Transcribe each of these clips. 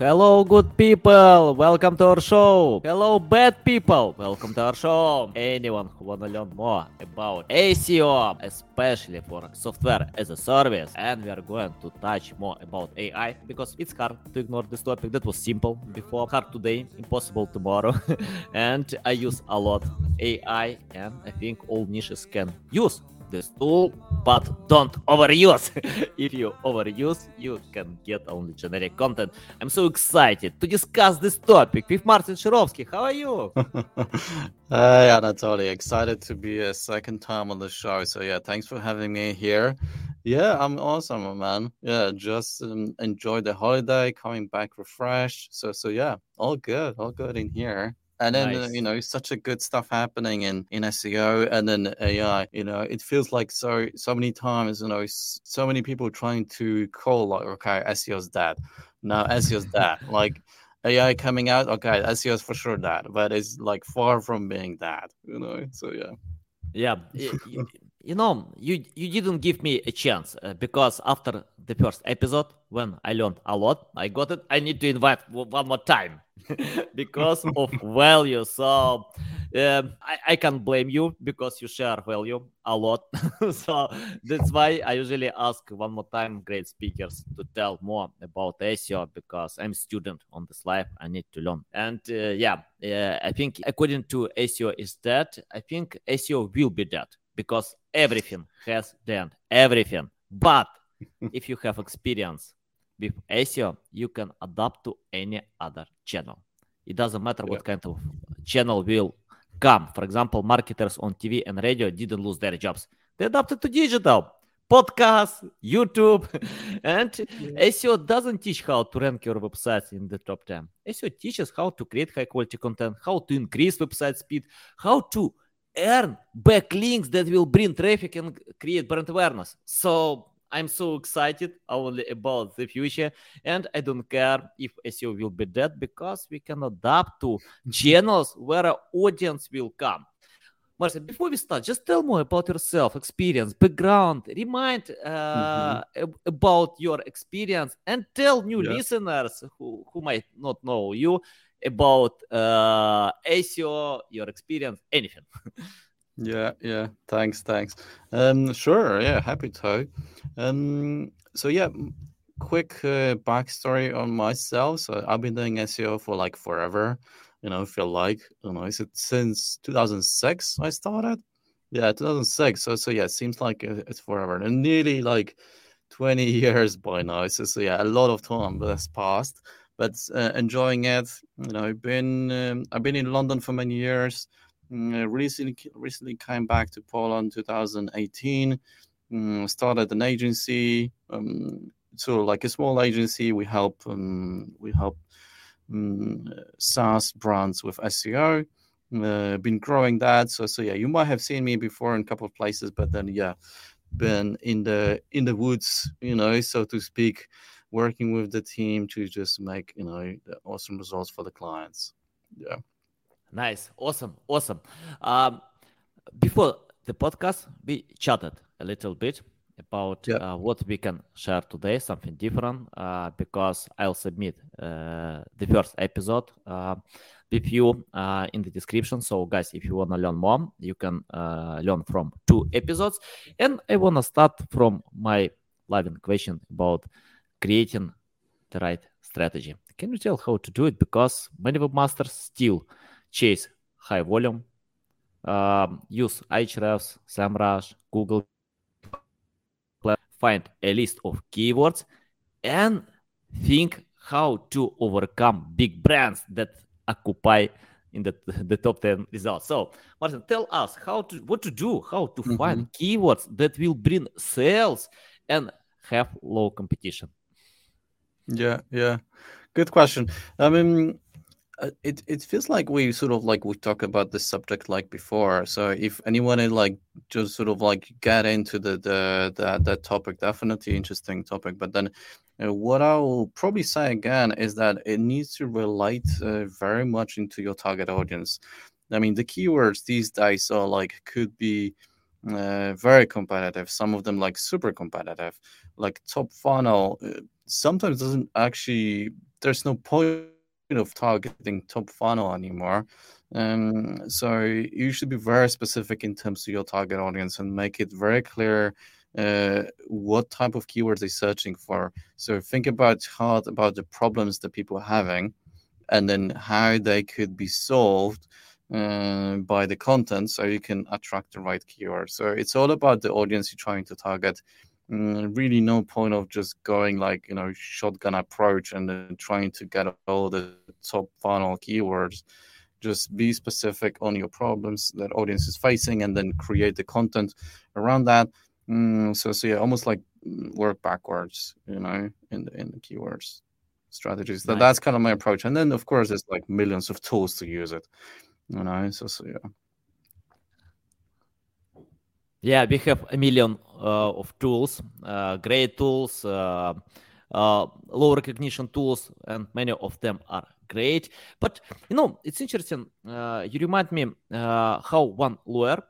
Hello, good people! Welcome to our show! Hello, bad people! Welcome to our show! Anyone who wanna learn more about SEO, especially for software as a service, and we are going to touch more about AI because it's hard to ignore this topic that was simple before, hard today, impossible tomorrow, and I use a lot AI, and I think all niches can use this tool, but don't overuse. if you overuse, you can get only generic content. I'm so excited to discuss this topic with Marcin Chirowski. How are you? Hey, Anatoly. Excited to be a second time on the show. So, yeah, thanks for having me here. Yeah, I'm awesome, man. Yeah, just um, enjoy the holiday, coming back refreshed. So, so yeah, all good, all good in here and then uh, you know such a good stuff happening in in SEO and then AI you know it feels like so so many times you know so many people trying to call like okay SEO's dead. Now SEO's dead. Like AI coming out okay SEO's for sure dead but it's like far from being that you know so yeah. Yeah, y- y- you know, you you didn't give me a chance uh, because after the first episode, when I learned a lot, I got it. I need to invite one more time because of value. So um, I, I can't blame you because you share value a lot. so that's why I usually ask one more time great speakers to tell more about SEO because I'm student on this life. I need to learn. And uh, yeah, uh, I think according to SEO is that I think SEO will be that because everything has the end, everything. But if you have experience with SEO, you can adapt to any other channel. It doesn't matter what kind of channel will come. For example, marketers on TV and radio didn't lose their jobs. They adapted to digital. Podcast, YouTube, and SEO doesn't teach how to rank your website in the top 10. SEO teaches how to create high quality content, how to increase website speed, how to earn backlinks that will bring traffic and create brand awareness. So I'm so excited only about the future, and I don't care if SEO will be dead because we can adapt to channels where our audience will come. Marcin, before we start, just tell more about yourself, experience, background. Remind uh, ab- about your experience and tell new Yeah. listeners who, who might not know you about uh, SEO, your experience, anything. Yeah, yeah. Thanks, thanks. Um, sure. Yeah, happy to. Um, so yeah, quick uh, backstory on myself. So I've been doing SEO for like forever. You know, feel like you know, is it since 2006 I started? Yeah, 2006. So so yeah, it seems like uh, it's forever, and nearly like 20 years by now. So so yeah, a lot of time has passed, but uh, enjoying it. You know, I've been um, I've been in London for many years. Mm, uh, recently recently came back to Poland 2018 mm, started an agency um, so like a small agency. We help um, we help um, SaaS brands with SEO uh, been growing that. So so yeah you might have seen me before in a couple of places but then yeah been in the in the woods you know so to speak working with the team to just make you know awesome results for the clients. Yeah Nice, awesome, awesome. Um, before the podcast, we chatted a little bit about Yeah. uh, what we can share today, something different, uh, because I'll submit uh, the first episode uh, with you uh, in the description. So, guys, if you want to learn more, you can uh, learn from two episodes. And I want to start from my live question about creating the right strategy. Can you tell how to do it? Because many webmasters still chase high volume, um, use Ahrefs, SEMrush, Google, find a list of keywords, and think how to overcome big brands that occupy in the, the top 10 results. So, Marcin, tell us how to what to do, how to find keywords that will bring sales and have low competition. Yeah, yeah. Good question. I mean, uh, it it feels like we sort of like we talk about this subject like before. So if anyone is like just sort of like get into the the that that topic, definitely interesting topic. But then, uh, what I will probably say again is that it needs to relate uh, very much into your target audience. I mean, the keywords these days are like could be uh, very competitive. Some of them like super competitive, like top funnel. Uh, sometimes doesn't actually. There's no point of targeting top funnel anymore. Um, so you should be very specific in terms of your target audience and make it very clear uh, what type of keywords they're searching for. So think about hard about the problems that people are having, and then how they could be solved uh, by the content, so you can attract the right keyword. So it's all about the audience you're trying to target really no point of just going like you know shotgun approach and then trying to get all the top funnel keywords. Just be specific on your problems that audience is facing and then create the content around that. Mm, so so yeah almost like mm, work backwards you know in the in the keywords strategies. That, that's kind of my approach. And then of course there's like millions of tools to use it you know so so yeah yeah, we have a million uh, of tools, uh, great tools, uh, uh, low recognition tools, and many of them are great. But you know, it's interesting. Uh, you remind me uh, how one lawyer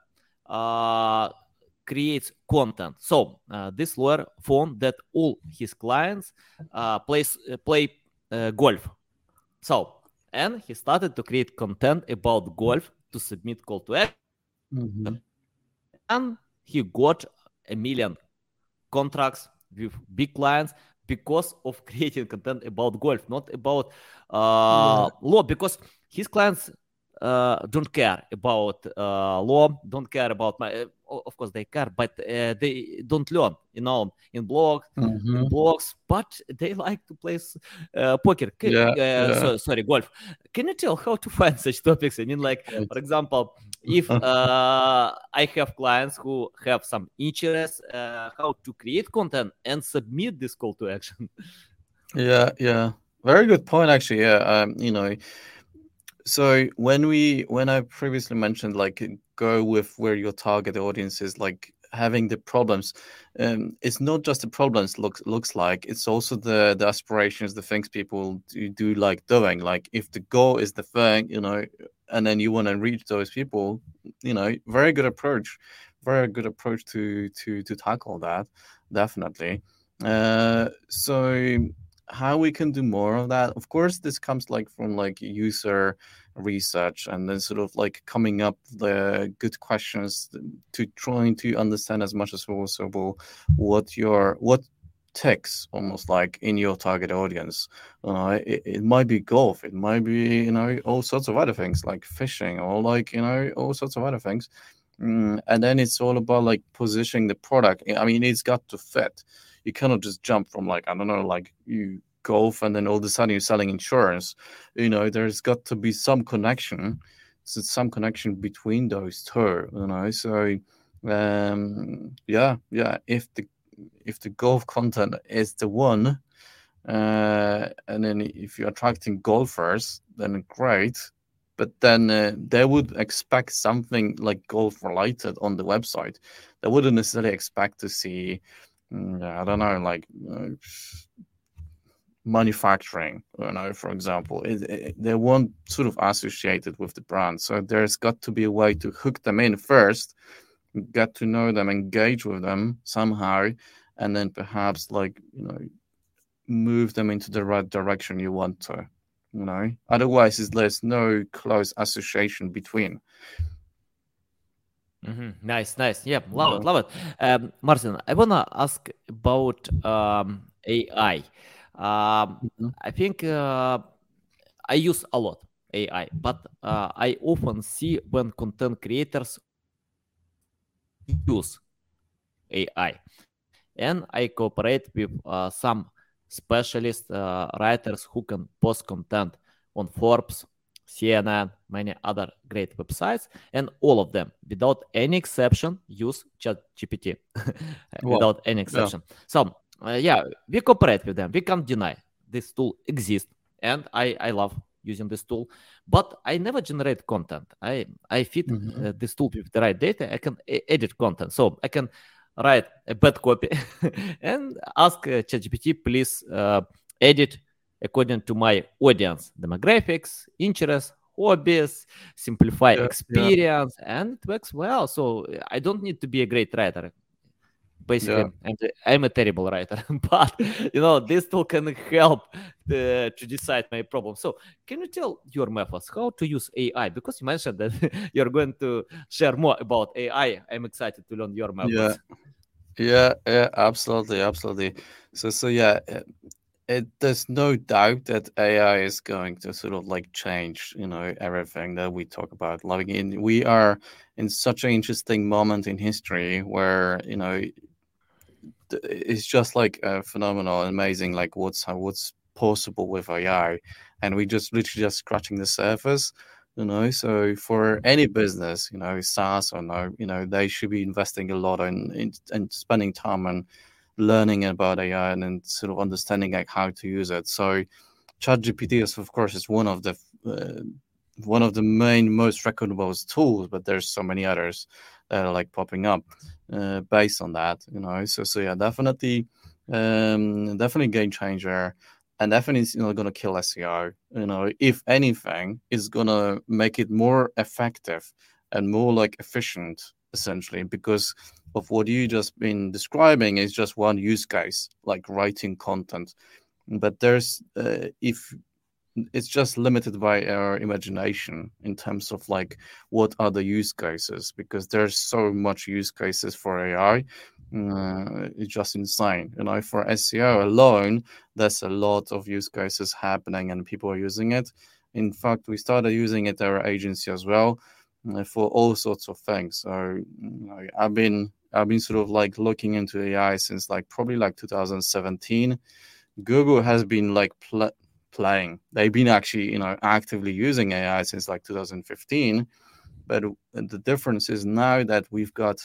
creates content. So this lawyer found that all his clients plays, play golf. So and he started to create content about golf to submit call to action. Mm-hmm and he got a million contracts with big clients because of creating content about golf, not about uh, yeah. law. Because his clients uh, don't care about uh, law, don't care about my. Uh, of course, they care, but uh, they don't learn. You know, in blog, mm-hmm. in blogs, but they like to play uh, poker. Yeah, yeah. So, sorry, golf. Can you tell how to find such topics? I mean, like for example, if I have clients who have some interest, how to create content and submit this call to action. yeah, yeah, very good point. Actually, yeah, um, you know so when we when I previously mentioned like go with where your target audience is, like having the problems, um, it's not just the problems looks looks like it's also the the aspirations, the things people do, do like doing. Like if the goal is the thing, you know, and then you want to reach those people, you know, very good approach, very good approach to to to tackle that, definitely. Uh, so how we can do more of that of course this comes like from like user research and then sort of like coming up the good questions to trying to understand as much as possible what your what ticks almost like in your target audience you know it, it might be golf it might be you know all sorts of other things like fishing or like you know all sorts of other things mm, and then it's all about like positioning the product i mean it's got to fit you cannot just jump from like I don't know, like you golf and then all of a sudden you're selling insurance. You know, there's got to be some connection. So some connection between those two. You know, so um, yeah, yeah. If the if the golf content is the one, uh, and then if you're attracting golfers, then great. But then uh, they would expect something like golf related on the website. They wouldn't necessarily expect to see Mm, I don't know, like uh, manufacturing, you know, for example, it, it, they won't sort of associate it with the brand. So there's got to be a way to hook them in first, get to know them, engage with them somehow, and then perhaps like you know move them into the right direction you want to. You know, otherwise, there's no close association between. Mm-hmm. Nice, nice. Yeah, love it, love it. Um, Marcin, I wanna ask about um, AI. Um, mm-hmm. I think uh, I use a lot AI, but uh, I often see when content creators use AI, and I cooperate with uh, some specialist uh, writers who can post content on Forbes, CNN, many other great websites, and all of them, without any exception, use ChatGPT. without any exception. Yeah. So, uh, yeah, we cooperate with them. We can't deny this tool exists, and I, I love using this tool, but I never generate content. I I feed Mhm. uh, this tool with the right data. I can e- edit content, so I can write a bad copy and ask uh, ChatGPT, please uh, edit according to my audience demographics, interests, hobbies, simplify Yeah, yeah. experience, and it works well. So I don't need to be a great writer. Basically, Yeah. I'm, the- I'm a terrible writer, but you know this tool can help uh, to decide my problem. So, can you tell your methods how to use AI? Because you mentioned that you're going to share more about AI. I'm excited to learn your methods. Yeah, yeah, yeah absolutely, absolutely. So, so yeah, it, it there's no doubt that AI is going to sort of like change, you know, everything that we talk about. Like, in we are in such an interesting moment in history where you know it's just like uh, phenomenal, amazing, like what's what's possible with AI, and we just literally just scratching the surface. You know, so for any business, you know, SaaS or no, you know, they should be investing a lot in in, in spending time on learning about AI and then sort of understanding like how to use it. So, ChatGPT is of course is one of the uh, one of the main most recognizable tools, but there's so many others are like popping up uh, based on that. You know, so so yeah, definitely, um, definitely game changer, and definitely you know gonna kill SEO. You know, if anything, is gonna make it more effective and more like efficient essentially because of what you just been describing is just one use case like writing content but there's uh, if it's just limited by our imagination in terms of like what are the use cases because there's so much use cases for ai uh, it's just insane. You know for seo alone there's a lot of use cases happening and people are using it. In fact we started using it our agency as well uh, for all sorts of things. So you know, i've been i've been sort of like looking into ai since like probably like 2017 google has been like pl- playing they've been actually you know actively using ai since like 2015 but the difference is now that we've got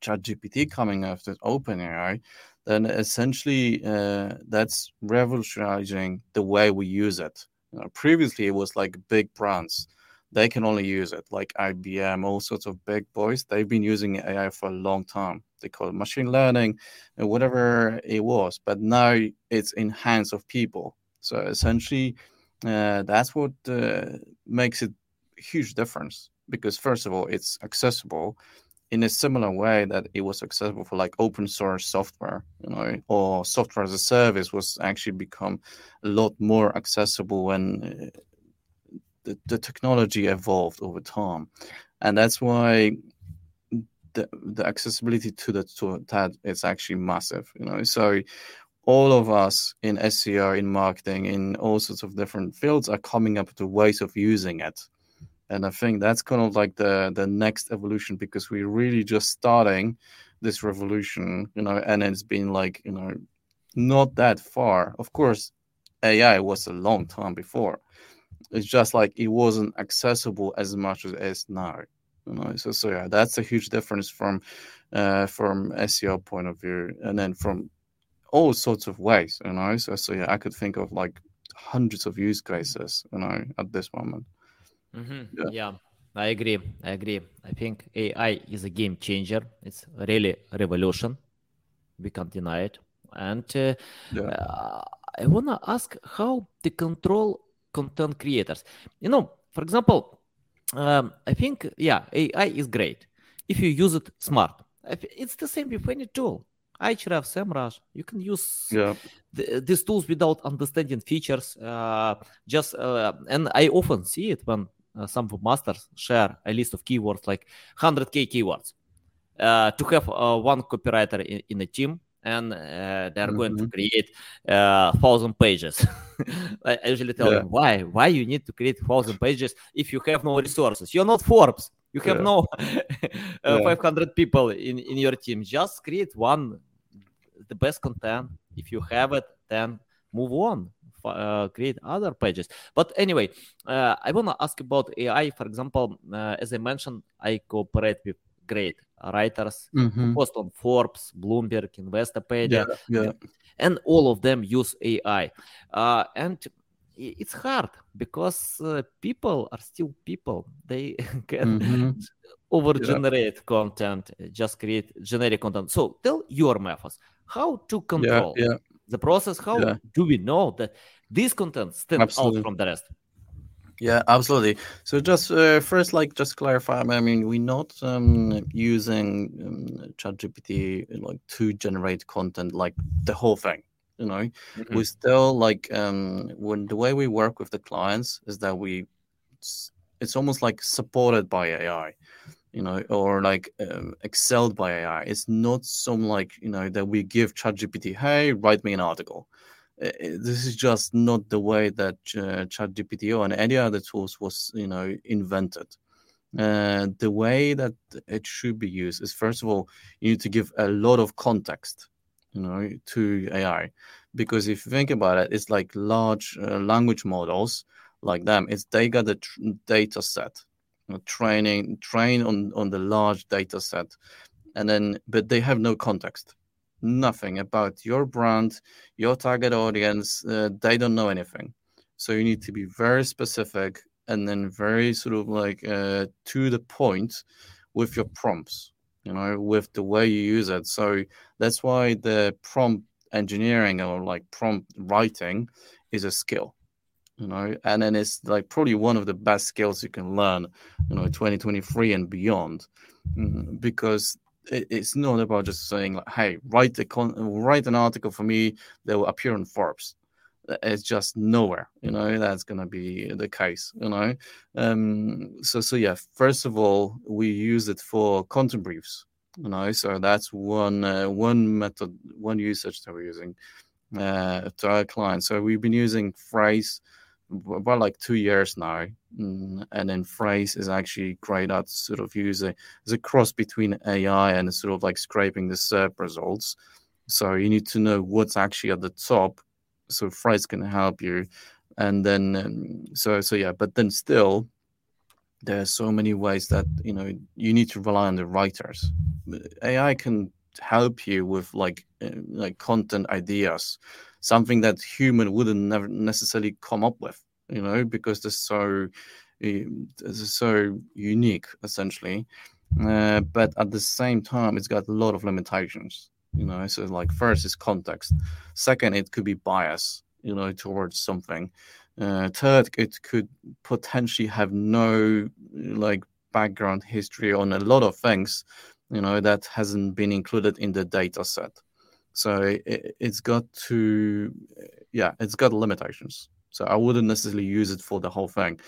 ChatGPT coming after OpenAI, then essentially uh, that's revolutionizing the way we use it. You know, previously, it was like big brands; they can only use it, like IBM, all sorts of big boys. They've been using AI for a long time. They call it machine learning, whatever it was. But now it's in hands of people. So essentially, uh, that's what uh, makes it a huge difference. Because first of all, it's accessible in a similar way that it was accessible for like open source software, you know, or software as a service was actually become a lot more accessible when uh, the, the technology evolved over time, and that's why the the accessibility to the to that is actually massive, you know. So all of us in SEO, in marketing, in all sorts of different fields are coming up with ways of using it. And i think that's kind of like the the next evolution because we're really just starting this revolution you know and it's been like you know not that far. Of course ai was a long time before. It's just like it wasn't accessible as much as it is now you know. So so yeah that's a huge difference from uh from seo point of view. And then from all sorts of ways you know so so yeah i could think of like hundreds of use cases you know at this moment Mhm. Yeah. Yeah, I agree. I agree. I think AI is a game changer. It's really revolution. We can't deny it. And uh, Yeah. uh, I wanna ask how to control content creators. You know, for example, um, I think yeah, AI is great if you use it smart. It's the same with any tool. Ahrefs, SEMrush, you can use yeah th- these tools without understanding features uh, just uh, and i often see it when uh, some masters share a list of keywords like 100k keywords uh, to have uh, one copywriter in, in a team and uh, they're going to Mhm. create uh, thousand pages I I usually tell Yeah. them why why you need to create thousand pages if you have no resources you're not forbes you have Yeah. no uh, Yeah. 500 people in, in your team just create one the best content if you have it then move on uh, create other pages but anyway uh, i want to ask about ai for example uh, as i mentioned i cooperate with great writers Mhm. post on forbes bloomberg investopedia yeah yeah and all of them use ai uh, and it's hard because uh, people are still people. They can mm-hmm. over generate yeah. content, just create generic content. So tell your methods how to control yeah, yeah. the process. How do we know that this content stands Absolutely. out from the rest? Yeah, absolutely. So just uh, first, like just clarify. I mean, we're not um, using um, ChatGPT like to generate content like the whole thing you know mm-hmm. we still like um when the way we work with the clients is that we it's almost like supported by ai you know or like um, excelled by ai it's not some like you know that we give ChatGPT hey write me an article this is just not the way that uh, ChatGPT or any other tools was you know invented uh, the way that it should be used is first of all you need to give a lot of context you know, to AI. Because if you think about it, it's like large uh, language models like them. It's they got a tr- data set, training train on on the large data set, and then but they have no context, nothing about your brand, your target audience. Uh, they don't know anything. So you need to be very specific and then very sort of like uh, to the point with your prompts you know, with the way you use it. So that's why the prompt engineering or like prompt writing is a skill, you know, and then it's like probably one of the best skills you can learn, you know, 2023 and beyond, mm, because it's not about just saying like, hey, write the con- write an article for me that will appear in Forbes. It's just nowhere you know that's going to be the case you know? Um so so yeah first of all we use it for content briefs you know? So that's one uh, one method one usage that we're using uh, to our clients. So we've been using Frase about like two years now mm, and then Frase is actually great at sort of using it's a cross between ai and sort of like scraping the SERP results so you need to know what's actually at the top so Frase can help you, and then um, so so yeah. But then still, there are so many ways that you know you need to rely on the writers. AI can help you with like uh, like content ideas, something that human wouldn't never necessarily come up with. You know because they're so they're so unique essentially. Uh, but at the same time, it's got a lot of limitations you know so like first is context second it could be bias you know towards something uh, third it could potentially have no like background history on a lot of things you know that hasn't been included in the data set so it, it's got to yeah it's got limitations so i wouldn't necessarily use it for the whole thing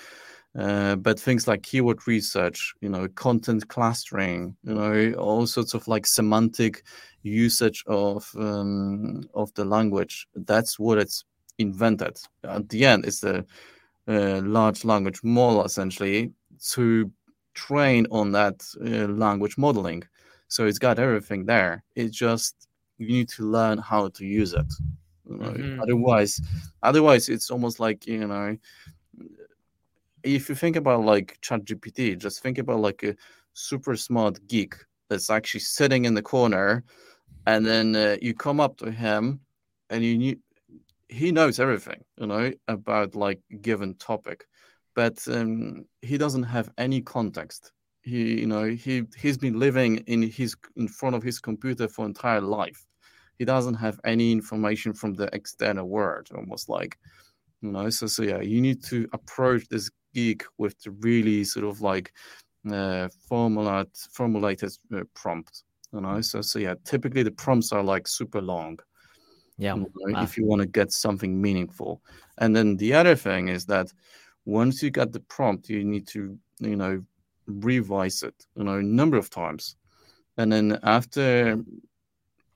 uh, but things like keyword research, you know, content clustering, you know, all sorts of like semantic usage of um, of the language. That's what it's invented. At the end, it's a, a large language model essentially to train on that uh, language modeling. So it's got everything there. It just you need to learn how to use it. You know? mm-hmm. Otherwise, otherwise it's almost like you know if you think about like ChatGPT, just think about like a super smart geek that's actually sitting in the corner, and then uh, you come up to him, and you knew he knows everything, you know, about like given topic, but um, he doesn't have any context. He, you know, he he's been living in his in front of his computer for entire life. He doesn't have any information from the external world, almost like you know so so yeah you need to approach this geek with the really sort of like uh, formulate, formulated uh, prompt. You know, so so yeah, typically the prompts are like super long. Yeah, you know, wow. if you want to get something meaningful, and then the other thing is that once you get the prompt, you need to you know revise it, you know, a number of times, and then after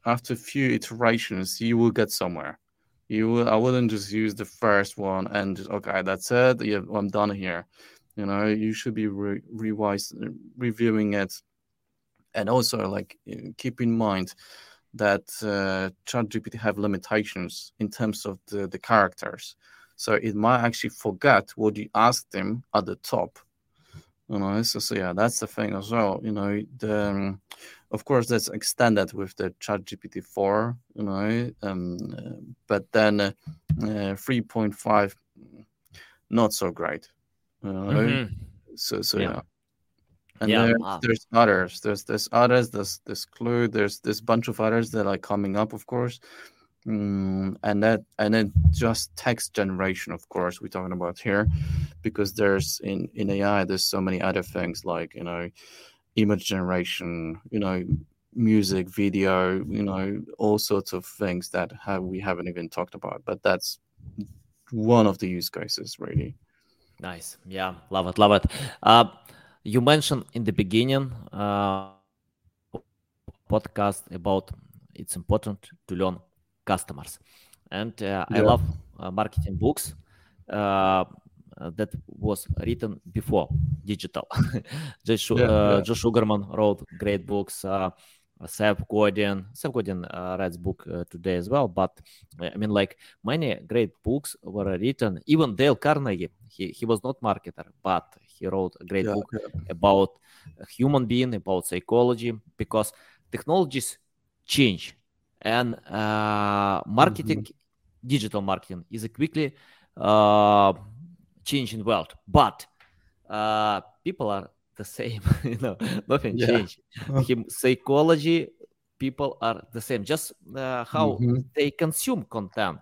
after a few iterations, you will get somewhere you will, I wouldn't just use the first one and just, okay, that's it. Yeah, I'm done here. You know, you should be re- revise, reviewing it, and also like keep in mind that uh, ChatGPT have limitations in terms of the the characters. So it might actually forget what you asked them at the top. You know, so, so yeah, that's the thing as well. You know, the um, of course that's extended with the chat gpt 4 you know um, uh, but then uh, uh, 3.5 not so great. You know? Mhm. So so Yeah. yeah. And Yeah, there, uh, there's others. There's there's others. There's this clue. There's this bunch of others that are coming up, of course. Mm, and that and then just text generation, of course, we're talking about here, because there's in in AI there's so many other things like you know, image generation, you know, music, video, you know, all sorts of things that have we haven't even talked about. But that's one of the use cases, really. Nice. Yeah, love it, love it. Uh, you mentioned in the beginning uh, podcast about it's important to learn customers, and uh, I love uh, marketing books uh, that was written before digital. Josh, Yeah, uh, yeah. Josh Sugarman wrote great books. Uh, Seth Godin, Seth Godin uh, writes book uh, today as well. But I mean, like many great books were written. Even Dale Carnegie, he, he was not marketer, but he wrote a great Yeah, book yeah. about human being, about psychology, because technologies change, and uh, marketing, digital marketing, is a quickly uh, changing world. But uh, people are the same, you know, nothing Yeah. changed. Him psychology, people are the same. Just uh, how Mhm. they consume content,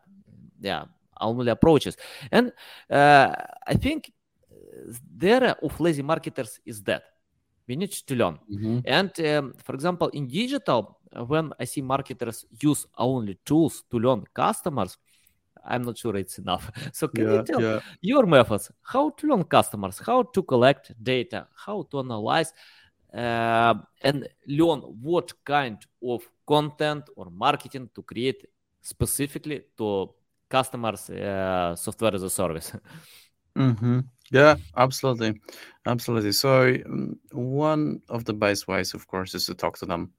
yeah, only approaches. And uh, I think uh, the era of lazy marketers is dead. We need to learn. Mhm. And um, for example, in digital, when I see marketers use only tools to learn customers, I'm not sure it's enough. So can Yeah, you tell yeah. your methods how to learn customers how to collect data how to analyze uh, and learn what kind of content or marketing to create specifically to customers uh, software as a service hmm Yeah, absolutely, absolutely. So mm, one of the best ways, of course, is to talk to them.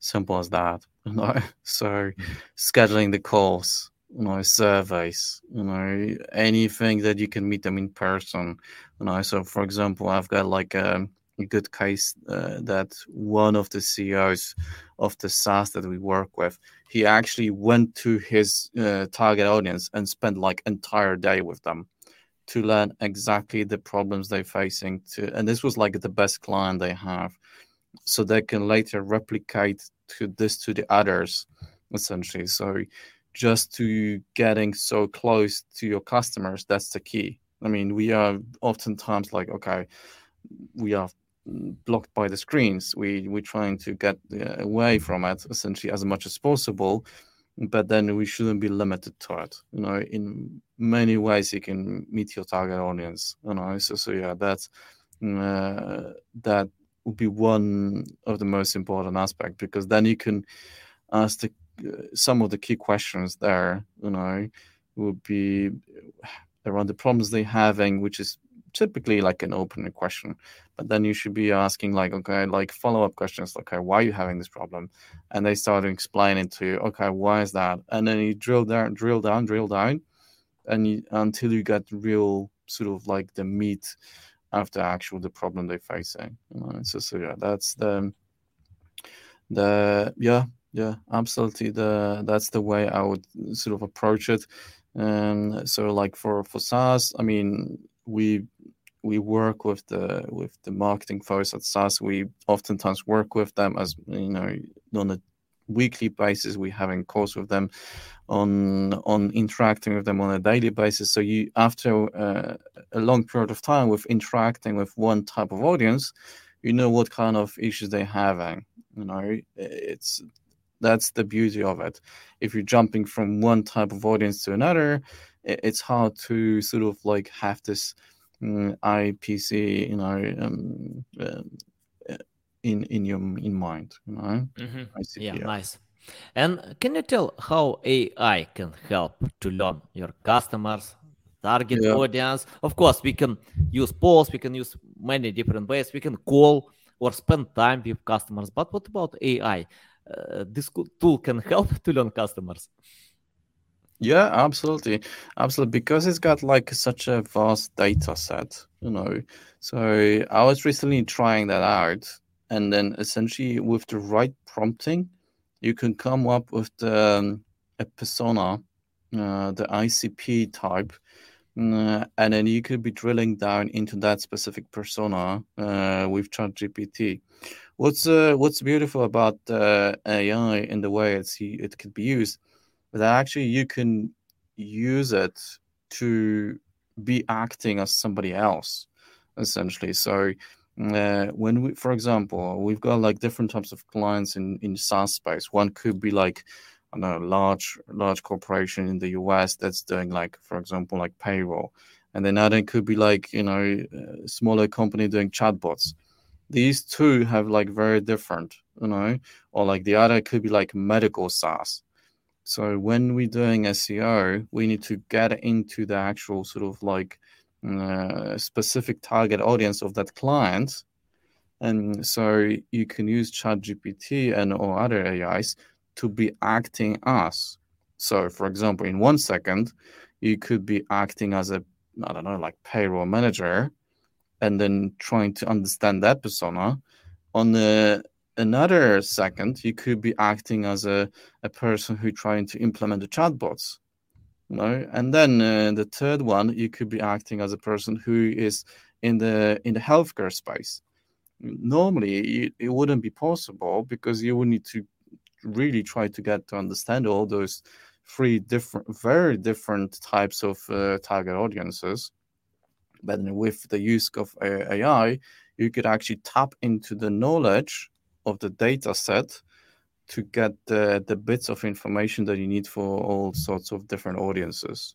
Simple as that. You know, so scheduling the calls, you know, surveys, you know, anything that you can meet them in person. You know, so for example, I've got like a, a good case uh, that one of the CEOs of the SaaS that we work with, he actually went to his uh, target audience and spent like entire day with them to learn exactly the problems they're facing to and this was like the best client they have. So they can later replicate to this to the others essentially. So just to getting so close to your customers that's the key. I mean we are oftentimes like okay we are blocked by the screens. We we're trying to get uh, away from it essentially as much as possible but then we shouldn't be limited to it. You know in many ways you can meet your target audience you know so, so yeah that's uh, that would be one of the most important aspect because then you can ask the, uh, some of the key questions there you know would be around the problems they're having which is typically like an open question but then you should be asking like okay like follow-up questions okay why are you having this problem? And they start explaining to you okay why is that? And then you drill down drill down drill down and you, until you get real sort of like the meat of the actual the problem they're facing you know? So, so yeah that's the the yeah yeah absolutely the that's the way i would sort of approach it. And so like for for SaaS, I mean we we work with the with the marketing folks at SaaS. We oftentimes work with them as you know on a weekly basis. We having calls with them on on interacting with them on a daily basis. So you after uh, a long period of time with interacting with one type of audience, you know what kind of issues they're having. You know, it's that's the beauty of it. If you're jumping from one type of audience to another, it's hard to sort of like have this IPC, you know, um, uh, in in your in mind, you know. Mhm. Yeah nice and can you tell how ai can help to learn your customers target Yeah. audience of course we can use polls we can use many different ways we can call or spend time with customers but what about ai uh, this tool can help to learn customers Yeah, absolutely, absolutely. Because it's got like such a vast data set, you know. So I was recently trying that out, and then essentially with the right prompting, you can come up with the um, a persona, uh, the ICP type, uh, and then you could be drilling down into that specific persona uh, with ChatGPT. What's uh, what's beautiful about uh, AI in the way it's it could be used, that actually you can use it to be acting as somebody else, essentially. So uh, when we, for example, we've got like different types of clients in in SaaS space. One could be like I know, large large corporation in the US that's doing like, for example, like payroll, and then other could be like you know, a smaller company doing chatbots. These two have like very different, you know, or like the other could be like medical SaaS. So when we're doing SEO, we need to get into the actual sort of like uh, specific target audience of that client. And so you can use ChatGPT and or other AIs to be acting as. So, for example, in one second, you could be acting as a, I don't know, like payroll manager, and then trying to understand that persona. On the another second, you could be acting as a, a person who trying to implement the chatbots. You know? And then uh, the third one, you could be acting as a person who is in the in the healthcare space. Normally, it, it wouldn't be possible because you would need to really try to get to understand all those three different, very different types of uh, target audiences. But with the use of AI, you could actually tap into the knowledge of the data set to get the, the bits of information that you need for all sorts of different audiences.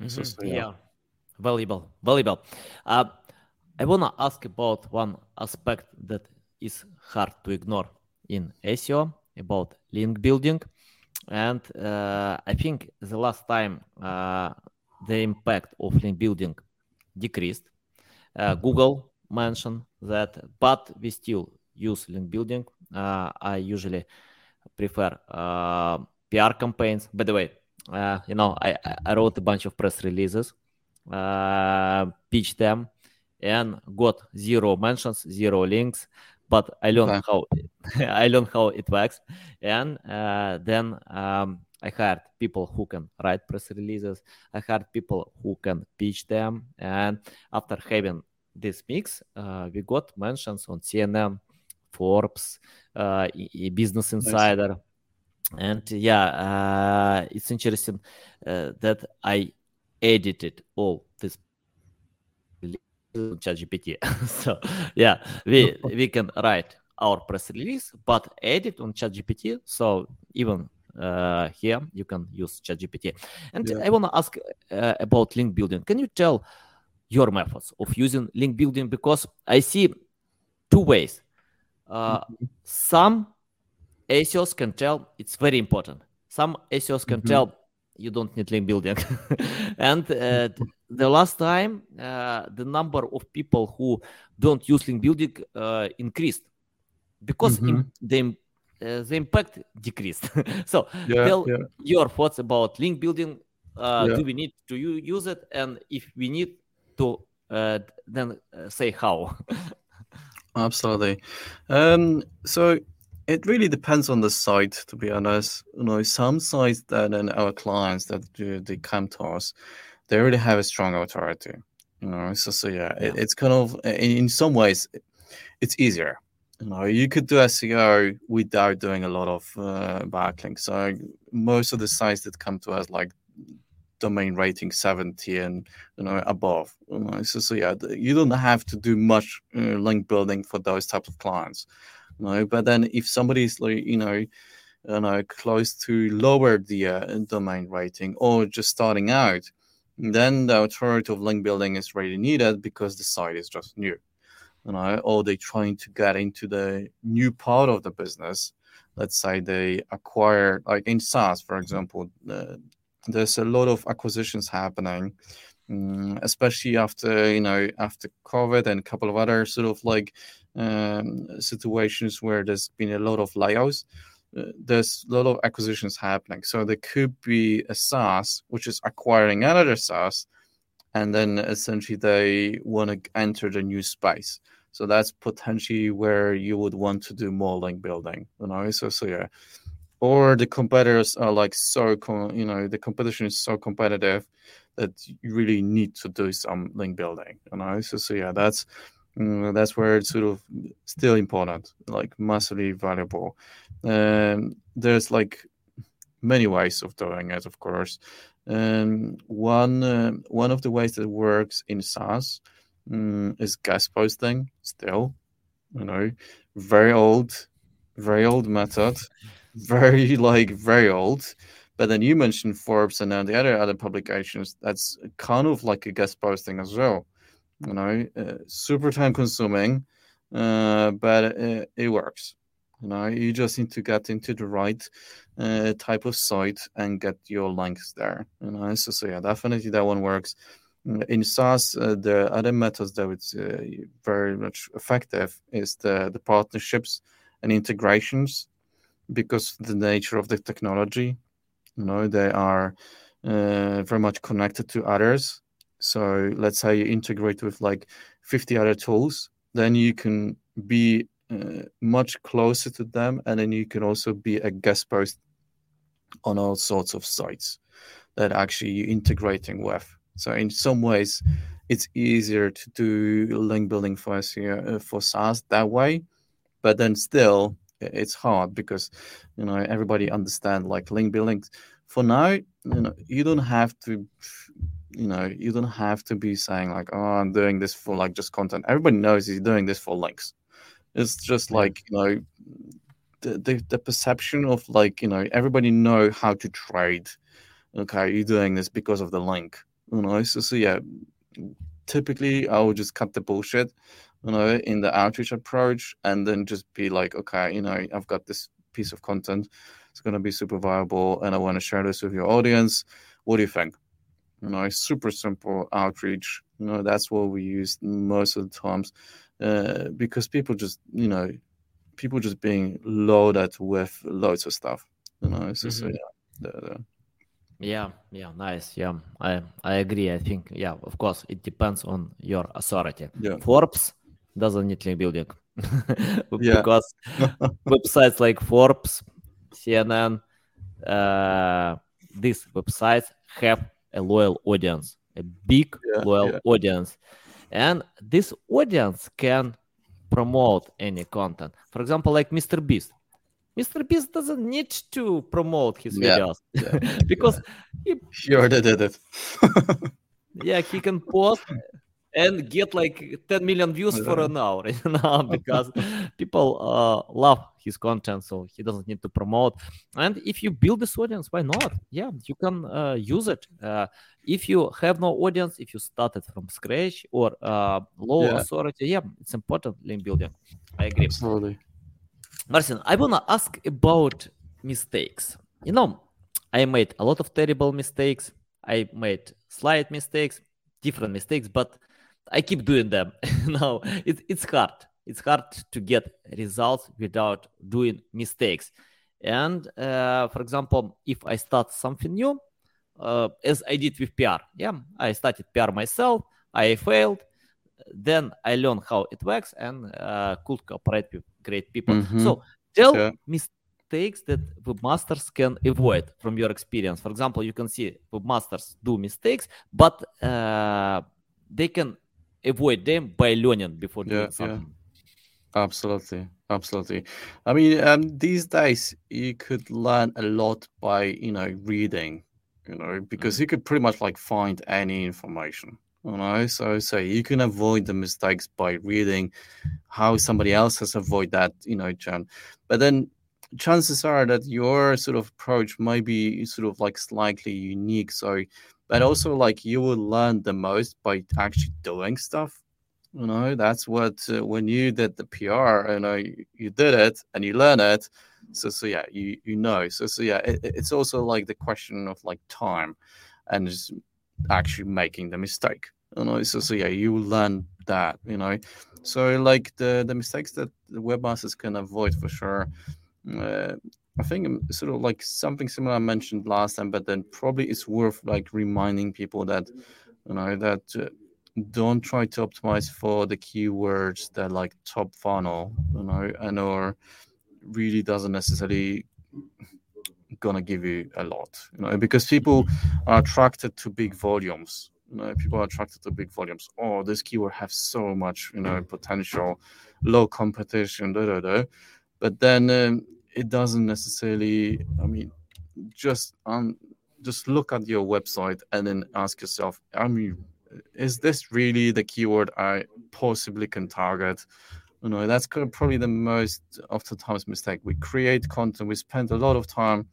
Mm-hmm. So, so, yeah. yeah. valuable, valuable. Uh, I want to ask about one aspect that is hard to ignore in SEO about link building. And uh, I think the last time uh, the impact of link building decreased. Uh, Google mentioned that, but we still use link building. Uh, I usually prefer uh, PR campaigns. By the way, uh, you know, I, I wrote a bunch of press releases, pitched them, and got zero mentions, zero links but I learned how I learned how it works, and uh, then um, I hired people who can write press releases. I hired people who can pitch them, and after having this mix, uh, we got mentions on CNN, Forbes, uh, Business Insider, nice. and yeah, uh, it's interesting uh, that I edited all this on ChatGPT. so yeah, we we can write our press release, but edit on ChatGPT. So even uh, here you can use ChatGPT. And yeah. I want to ask uh, about link building. Can you tell your methods of using link building? Because I see two ways. Uh, mm-hmm. Some SEOs can tell it's very important. Some SEOs can mm-hmm. tell you don't need link building. and uh, the last time, uh, the number of people who don't use link building uh, increased because mm-hmm. the uh, the impact decreased. so yeah, tell yeah. your thoughts about link building. Uh, yeah. Do we need to use it, and if we need to, uh, then say how. Absolutely. Um, so it really depends on the site, to be honest. You know, some sites that and our clients that do, they come to us, they already have a strong authority. You know, so so yeah, yeah. It, it's kind of in some ways, it's easier. You know, you could do SEO without doing a lot of uh, backlinks. So most of the sites that come to us, like domain rating 70 and you know above. You know, so, so yeah, you don't have to do much link building for those types of clients know. But then if somebody's like you know, you know, close to lower the uh, domain rating or just starting out, then the of link building is really needed because the site is just new. You know, or they're trying to get into the new part of the business. Let's say they acquire, like in SaaS, for example, uh, there's a lot of acquisitions happening um, especially after you know after COVID and a couple of other sort of like um, situations where there's been a lot of layoffs. Uh, there's a lot of acquisitions happening, so there could be a SaaS which is acquiring another SaaS, and then essentially they want to enter the new space. So that's potentially where you would want to do more link building, you know. So so yeah, or the competitors are like so you know the competition is so competitive that you really need to do some link building you know? So, so yeah that's mm, that's where it's sort of still important like massively valuable. Um, there's like many ways of doing it of course. And one uh, one of the ways that works in SaaS um, is guest posting still you know? Very old very old method very like very old. But then you mentioned Forbes and then the other other publications. That's kind of like a guest posting as well. You know, uh, super time consuming, uh, but it, uh, it, works. You know, you just need to get into the right uh, type of site and get your links there. You know, so, so yeah, definitely that one works. Uh, in SaaS, uh, the other methods that it's uh, very much effective is the the partnerships and integrations because the nature of the technology you know they are uh, very much connected to others. So let's say you integrate with like 50 other tools then you can be uh, much closer to them and then you can also be a guest post on all sorts of sites that actually you're integrating with. So in some ways it's easier to do link building for SEO, uh, for SaaS that way but then still it's hard because you know everybody understand like link building. For now you know you don't have to you know you don't have to be saying like oh i'm doing this for like just content. Everybody knows he's doing this for links. It's just like you know the, the, the perception of like you know everybody know how to trade. Okay you're doing this because of the link you know? So, so yeah typically i would just cut the bullshit you know, in the outreach approach, and then just be like, okay, you know, I've got this piece of content, it's going to be super viable, and I want to share this with your audience. What do you think? You know, super simple outreach. You know, that's what we use most of the times, uh, because people just, you know, people just being loaded with loads of stuff. You know, so, mm-hmm. so yeah. The, the, yeah, yeah, nice. Yeah, I I agree. I think yeah, of course, it depends on your authority. Yeah. Forbes doesn't need link building because websites like Forbes, CNN, uh, these websites have a loyal audience, a big yeah, loyal yeah. audience, and this audience can promote any content. For example, like Mr. Beast. Mr. Beast doesn't need to promote his yeah, videos because he, he already did it. yeah, he can post and get like 10 million views for an hour you know because people uh, love his content so he doesn't need to promote. And if you build this audience why not? Yeah you can uh, use it. Uh, if you have no audience if you started from scratch or uh, low yeah. authority yeah it's important link building. I agree. Absolutely. Marcin i want to ask about mistakes. You know i made a lot of terrible mistakes. I made slight mistakes different mistakes but I keep doing them. now it, it's hard. It's hard to get results without doing mistakes. And uh, for example, if I start something new, uh, as I did with PR, yeah, I started PR myself. I failed. Then I learned how it works and uh, could cooperate with great people. Mm-hmm. So tell yeah. mistakes that webmasters can avoid from your experience. For example, you can see webmasters do mistakes, but uh, they can avoid them by learning before doing yeah, something. Yeah. Absolutely, absolutely. I mean, um, these days you could learn a lot by you know reading, you know, because mm-hmm. you could pretty much like find any information. You know, so so you can avoid the mistakes by reading how somebody else has avoided that, you know, John. But then chances are that your sort of approach might be sort of like slightly unique. So but also like you will learn the most by actually doing stuff you know? That's what uh, when you did the pr you know you, you, did it and you learn it so so yeah you you know. So so yeah it, it's also like the question of like time and just actually making the mistake you know? So so yeah you learn that you know? So like the the mistakes that the webmasters can avoid for sure uh, I think um, sort of like something similar I mentioned last time, but then probably it's worth like reminding people that you know that uh, don't try to optimize for the keywords that like top funnel, you know, and or really doesn't necessarily gonna give you a lot, you know, because people are attracted to big volumes. You know, people are attracted to big volumes. Oh, this keyword has so much, you know, potential, low competition, da da da. But then um, it doesn't necessarily. I mean, just um, just look at your website and then ask yourself. I mean, is this really the keyword I possibly can target? You know, that's probably the most of the times mistake. We create content, we spend a lot of time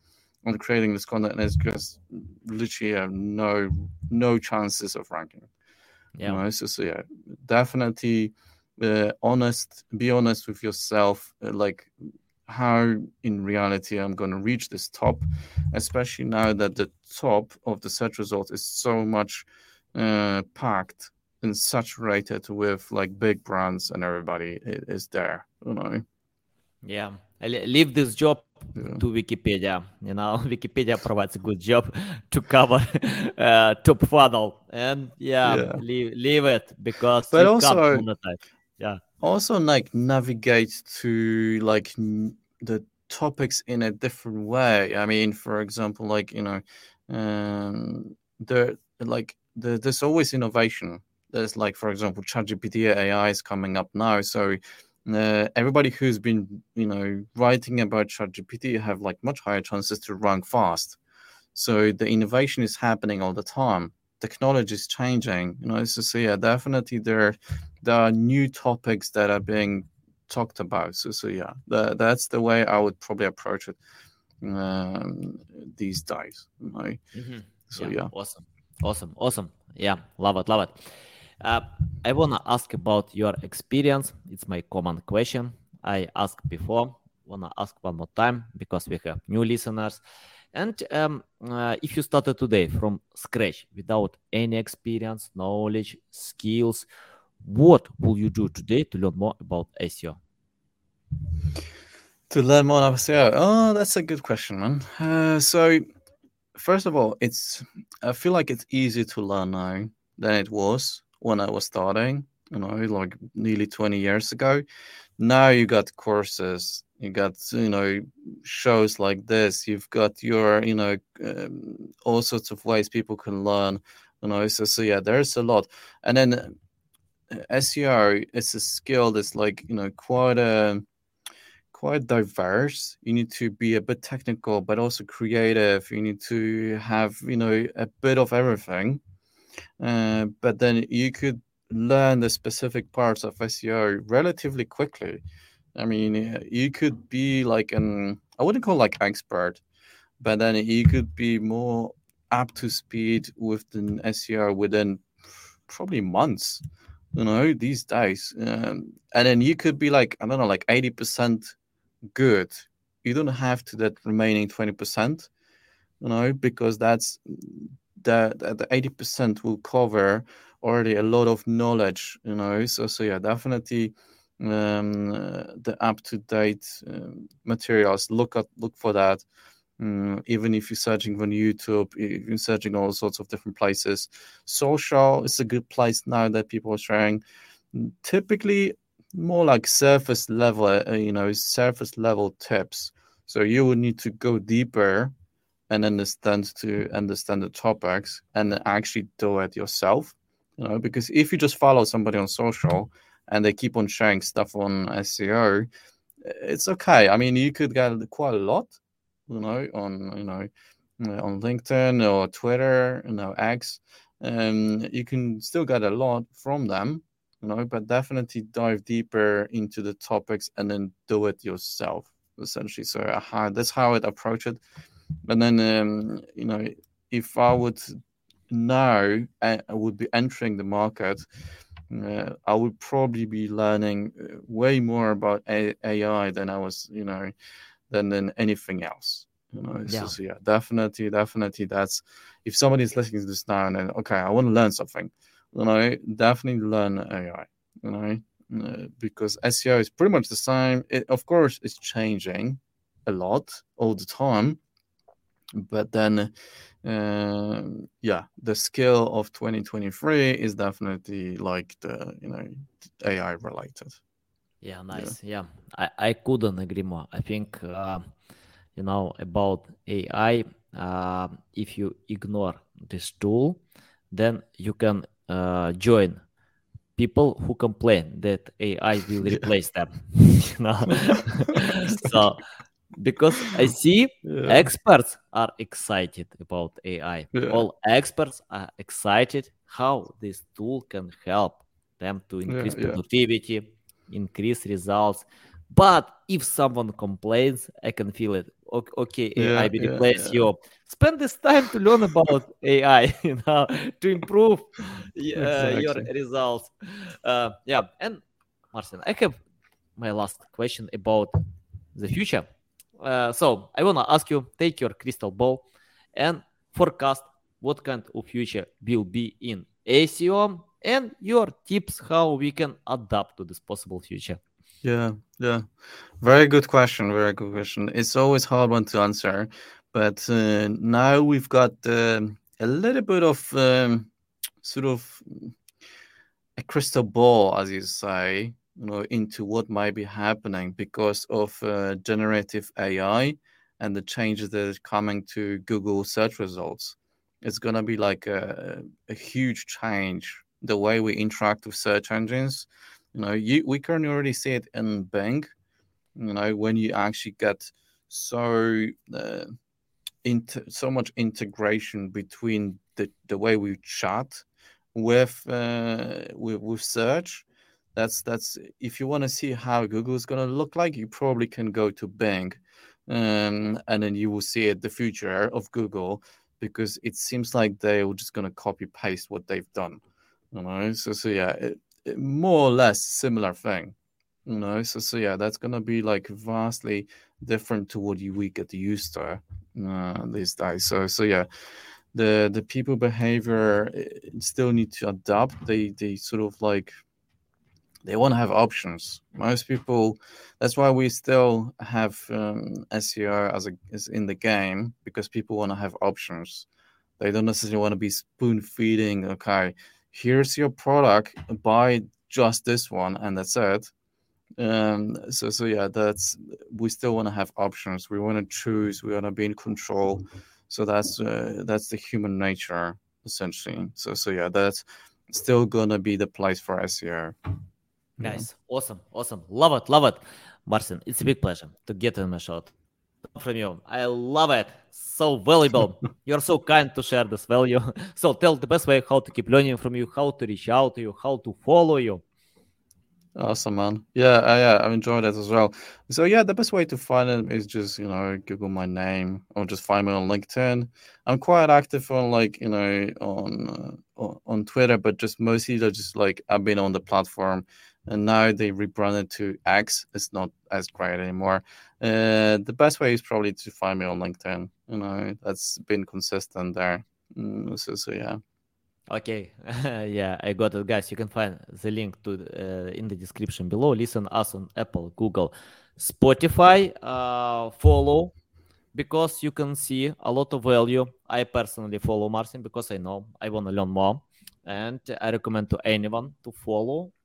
on creating this content, and it's just literally have no no chances of ranking. Yeah. You know, so, so yeah, definitely uh, honest. Be honest with yourself. Uh, like how in reality I'm going to reach this top, especially now that the top of the search result is so much uh, packed and saturated with like big brands and everybody is there you know? Yeah. Leave this job yeah. to wikipedia you know? Wikipedia provides a good job to cover uh, top funnel. And yeah, yeah. Leave, leave it because but also yeah also like navigate to like the topics in a different way i mean for example like you know um there like the, there's always innovation. There's like, for example, ChatGPT AI is coming up now. So uh, everybody who's been, you know, writing about ChatGPT have like much higher chances to rank fast. So the innovation is happening all the time. Technology is changing. You know, so, so yeah, definitely there there are new topics that are being talked about. So so yeah, the, that's the way I would probably approach it um, these days. Know? mm-hmm. So yeah, yeah. awesome. Awesome, awesome. Yeah, love it, love it. Uh, I wanna ask about your experience. It's my common question. I asked before. Wanna ask one more time because we have new listeners. And um, uh, if you started today from scratch without any experience, knowledge, skills, what will you do today to learn more about SEO? To learn more about SEO? Oh, that's a good question, man. Uh, so first of all, it's I feel like it's easier to learn now than it was when I was starting. You know, like nearly twenty years ago. Now you got courses, you got you know shows like this. You've got your you know um, all sorts of ways people can learn. You know, so so yeah, there's a lot. And then SEO, it's a skill that's like you know quite a quite diverse. You need to be a bit technical, but also creative. You need to have, you know, a bit of everything. Uh, but then you could learn the specific parts of SEO relatively quickly. I mean, you could be like an, I wouldn't call like expert, but then you could be more up to speed with the SEO within probably months you know these days um, and then you could be like i don't know like 80% good. You don't have to that remaining 20% you know because that's the the 80% will cover already a lot of knowledge you know. So so yeah definitely um, the up to date uh, materials look at look for that um, even if you're searching on YouTube, you're searching all sorts of different places, social is a good place now that people are sharing. Typically, more like surface level, uh, you know, surface level tips. So you would need to go deeper and understand to understand the topics and actually do it yourself. You know, because if you just follow somebody on social and they keep on sharing stuff on SEO, it's okay. I mean, you could get quite a lot, you know, on you know, on LinkedIn or Twitter, you know, X, and you can still get a lot from them you know, but definitely dive deeper into the topics and then do it yourself, essentially. So uh, that's how I'd approach it. But then, um, you know, if I would now, I would be entering the market, uh, I would probably be learning uh, way more about AI than I was, you know, than than anything else. You know, yeah. So, yeah, definitely, definitely. That's if somebody's listening to this now and then, okay, I want to learn something you know, definitely learn AI, you know, uh, because SEO is pretty much the same. It, of course, it's changing a lot all the time, but then, uh, yeah, the skill of 2023 is definitely like the, you know, AI related. Yeah, nice. Yeah, yeah. I, I couldn't agree more. I think, uh, you know, about AI, uh, if you ignore this tool, then you can uh, join people who complain that AI will replace them. you know? so because I see yeah. experts are excited about AI. Yeah. All experts are excited how this tool can help them to increase productivity, increase results. But if someone complains, I can feel it. Okay, AI will replace you. Spend this time to learn about AI, you know, to improve uh, exactly. your results. Uh, yeah, and Marcin, I have my last question about the future uh, so I wanna ask you, take your crystal ball and forecast what kind of future will be in SEO and your tips how we can adapt to this possible future. Yeah, yeah, very good question. Very good question. It's always hard one to answer, but uh, now we've got uh, a little bit of um, sort of a crystal ball, as you say, you know into what might be happening because of uh, generative AI and the changes that are coming to Google search results. It's gonna be like a, a huge change the way we interact with search engines. You know, you, we can already see it in Bing. You know, when you actually get so uh, into so much integration between the, the way we chat with uh, with, with search that's that's if you want to see how Google is going to look like, you probably can go to Bing, um, and then you will see it the future of Google because it seems like they're just going to copy paste what they've done. You know, so so yeah, it, it, more or less similar thing. You know, so so yeah, that's to be like vastly different to what you we get used to uh, these days. So so yeah the the people behavior eh, still need to adapt they they sort of like they want to have options. Most people, that's why we still have um, SEO as a as in the game because people want to have options. They don't necessarily want to be spoon feeding. Okay, here's your product, buy just this one, and that's it. Um, so so yeah, that's we still want to have options. We want to choose. We want to be in control. So that's uh, that's the human nature essentially. So so yeah, that's still gonna be the place for SEO. Nice. Awesome. Awesome. Love it. Love it. Marcin, it's a big pleasure to get in my shot from you. I love it. So valuable. You're so kind to share this value. So tell the best way how to keep learning from you, how to reach out to you, how to follow you. Awesome, man. Yeah, uh, yeah, I've enjoyed it as well. So yeah, the best way to find it is just you know Google my name or just find me on LinkedIn. I'm quite active on like you know on uh, on Twitter, but just mostly just like I've been on the platform and now they rebranded to X. It's not as great anymore. Uh, the best way is probably to find me on LinkedIn. You know, that's been consistent there. Mm, so, so yeah. Okay, yeah, I got it, guys. You can find the link to uh, in the description below. Listen us on Apple, Google, Spotify. Uh, follow because you can see a lot of value. I personally follow Marcin because I know I want to learn more, and I recommend to anyone to follow